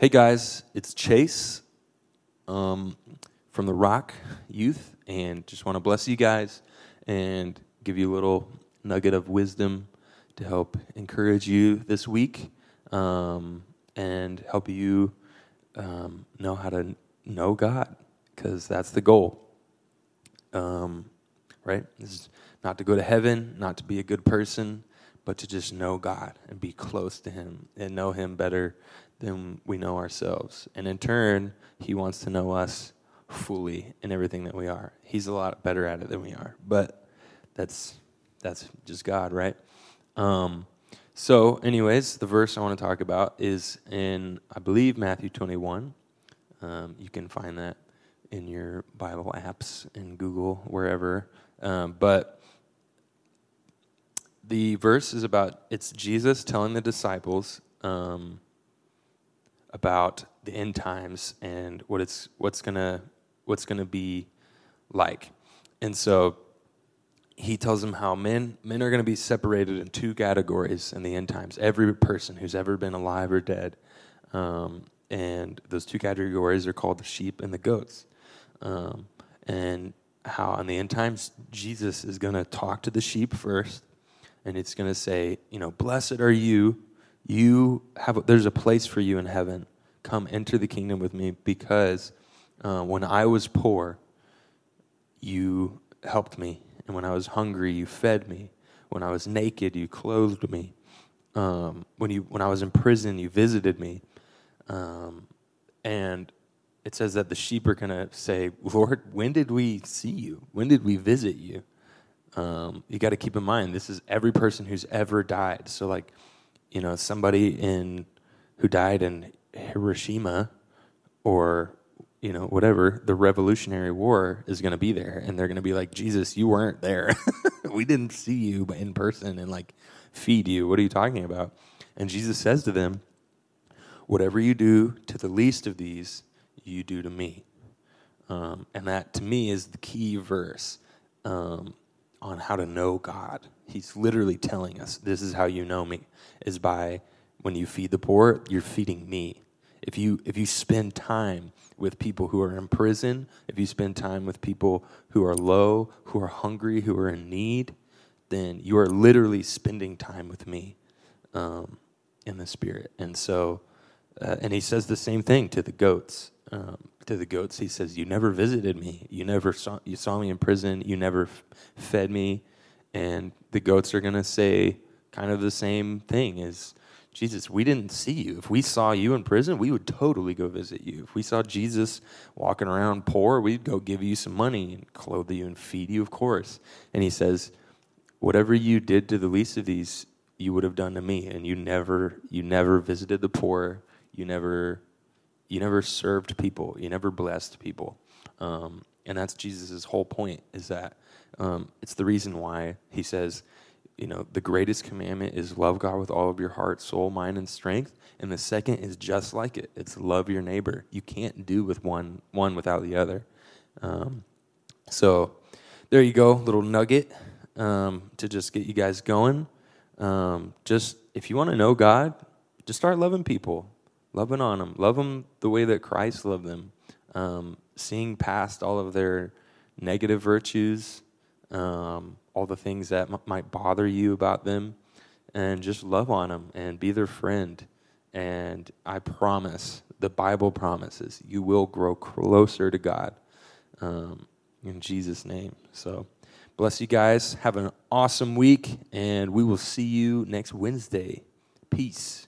Hey guys, it's Chase um, from the Rock Youth, and just want to bless you guys and give you a little nugget of wisdom to help encourage you this week um, and help you um, know how to know God, because that's the goal. Um, right? Is not to go to heaven, not to be a good person, but to just know God and be close to Him and know Him better than we know ourselves. And in turn, He wants to know us fully in everything that we are. He's a lot better at it than we are, but that's that's just God, right? Um, so, anyways, the verse I want to talk about is in I believe Matthew 21. Um, you can find that in your Bible apps in Google wherever, um, but the verse is about it's Jesus telling the disciples um, about the end times and what it's what's gonna what's gonna be like. And so he tells them how men men are going to be separated in two categories in the end times. Every person who's ever been alive or dead, um, and those two categories are called the sheep and the goats. Um, and how in the end times Jesus is going to talk to the sheep first, and it's going to say, you know, blessed are you you have there's a place for you in heaven. Come enter the kingdom with me because uh, when i was poor you helped me. And when i was hungry you fed me. When i was naked you clothed me. Um, when you when i was in prison you visited me. Um, and it says that the sheep are going to say lord when did we see you? When did we visit you? Um, you got to keep in mind this is every person who's ever died. So like you know, somebody in who died in Hiroshima or you know whatever the Revolutionary War is going to be there, and they're going to be like, Jesus, you weren't there. we didn't see you in person and like feed you. What are you talking about? And Jesus says to them, Whatever you do to the least of these, you do to me. Um, and that to me is the key verse um, on how to know God. He's literally telling us this is how you know me is by when you feed the poor, you're feeding me. If you if you spend time with people who are in prison, if you spend time with people who are low, who are hungry, who are in need, then you are literally spending time with me um, in the spirit. And so, uh, and he says the same thing to the goats. Um, to the goats, he says, "You never visited me. You never saw. You saw me in prison. You never f- fed me." And the goats are gonna say, kind of the same thing is Jesus, we didn't see you. If we saw you in prison, we would totally go visit you. If we saw Jesus walking around poor, we'd go give you some money and clothe you and feed you, of course. And he says, Whatever you did to the least of these, you would have done to me. And you never you never visited the poor. You never you never served people. You never blessed people. Um, and that's Jesus' whole point, is that um, it's the reason why he says, you know, the greatest commandment is love God with all of your heart, soul, mind, and strength. And the second is just like it. It's love your neighbor. You can't do with one one without the other. Um, so there you go, little nugget um, to just get you guys going. Um, just if you want to know God, just start loving people, loving on them, love them the way that Christ loved them, um, seeing past all of their negative virtues. Um, all the things that m- might bother you about them, and just love on them and be their friend. And I promise, the Bible promises, you will grow closer to God um, in Jesus' name. So, bless you guys. Have an awesome week, and we will see you next Wednesday. Peace.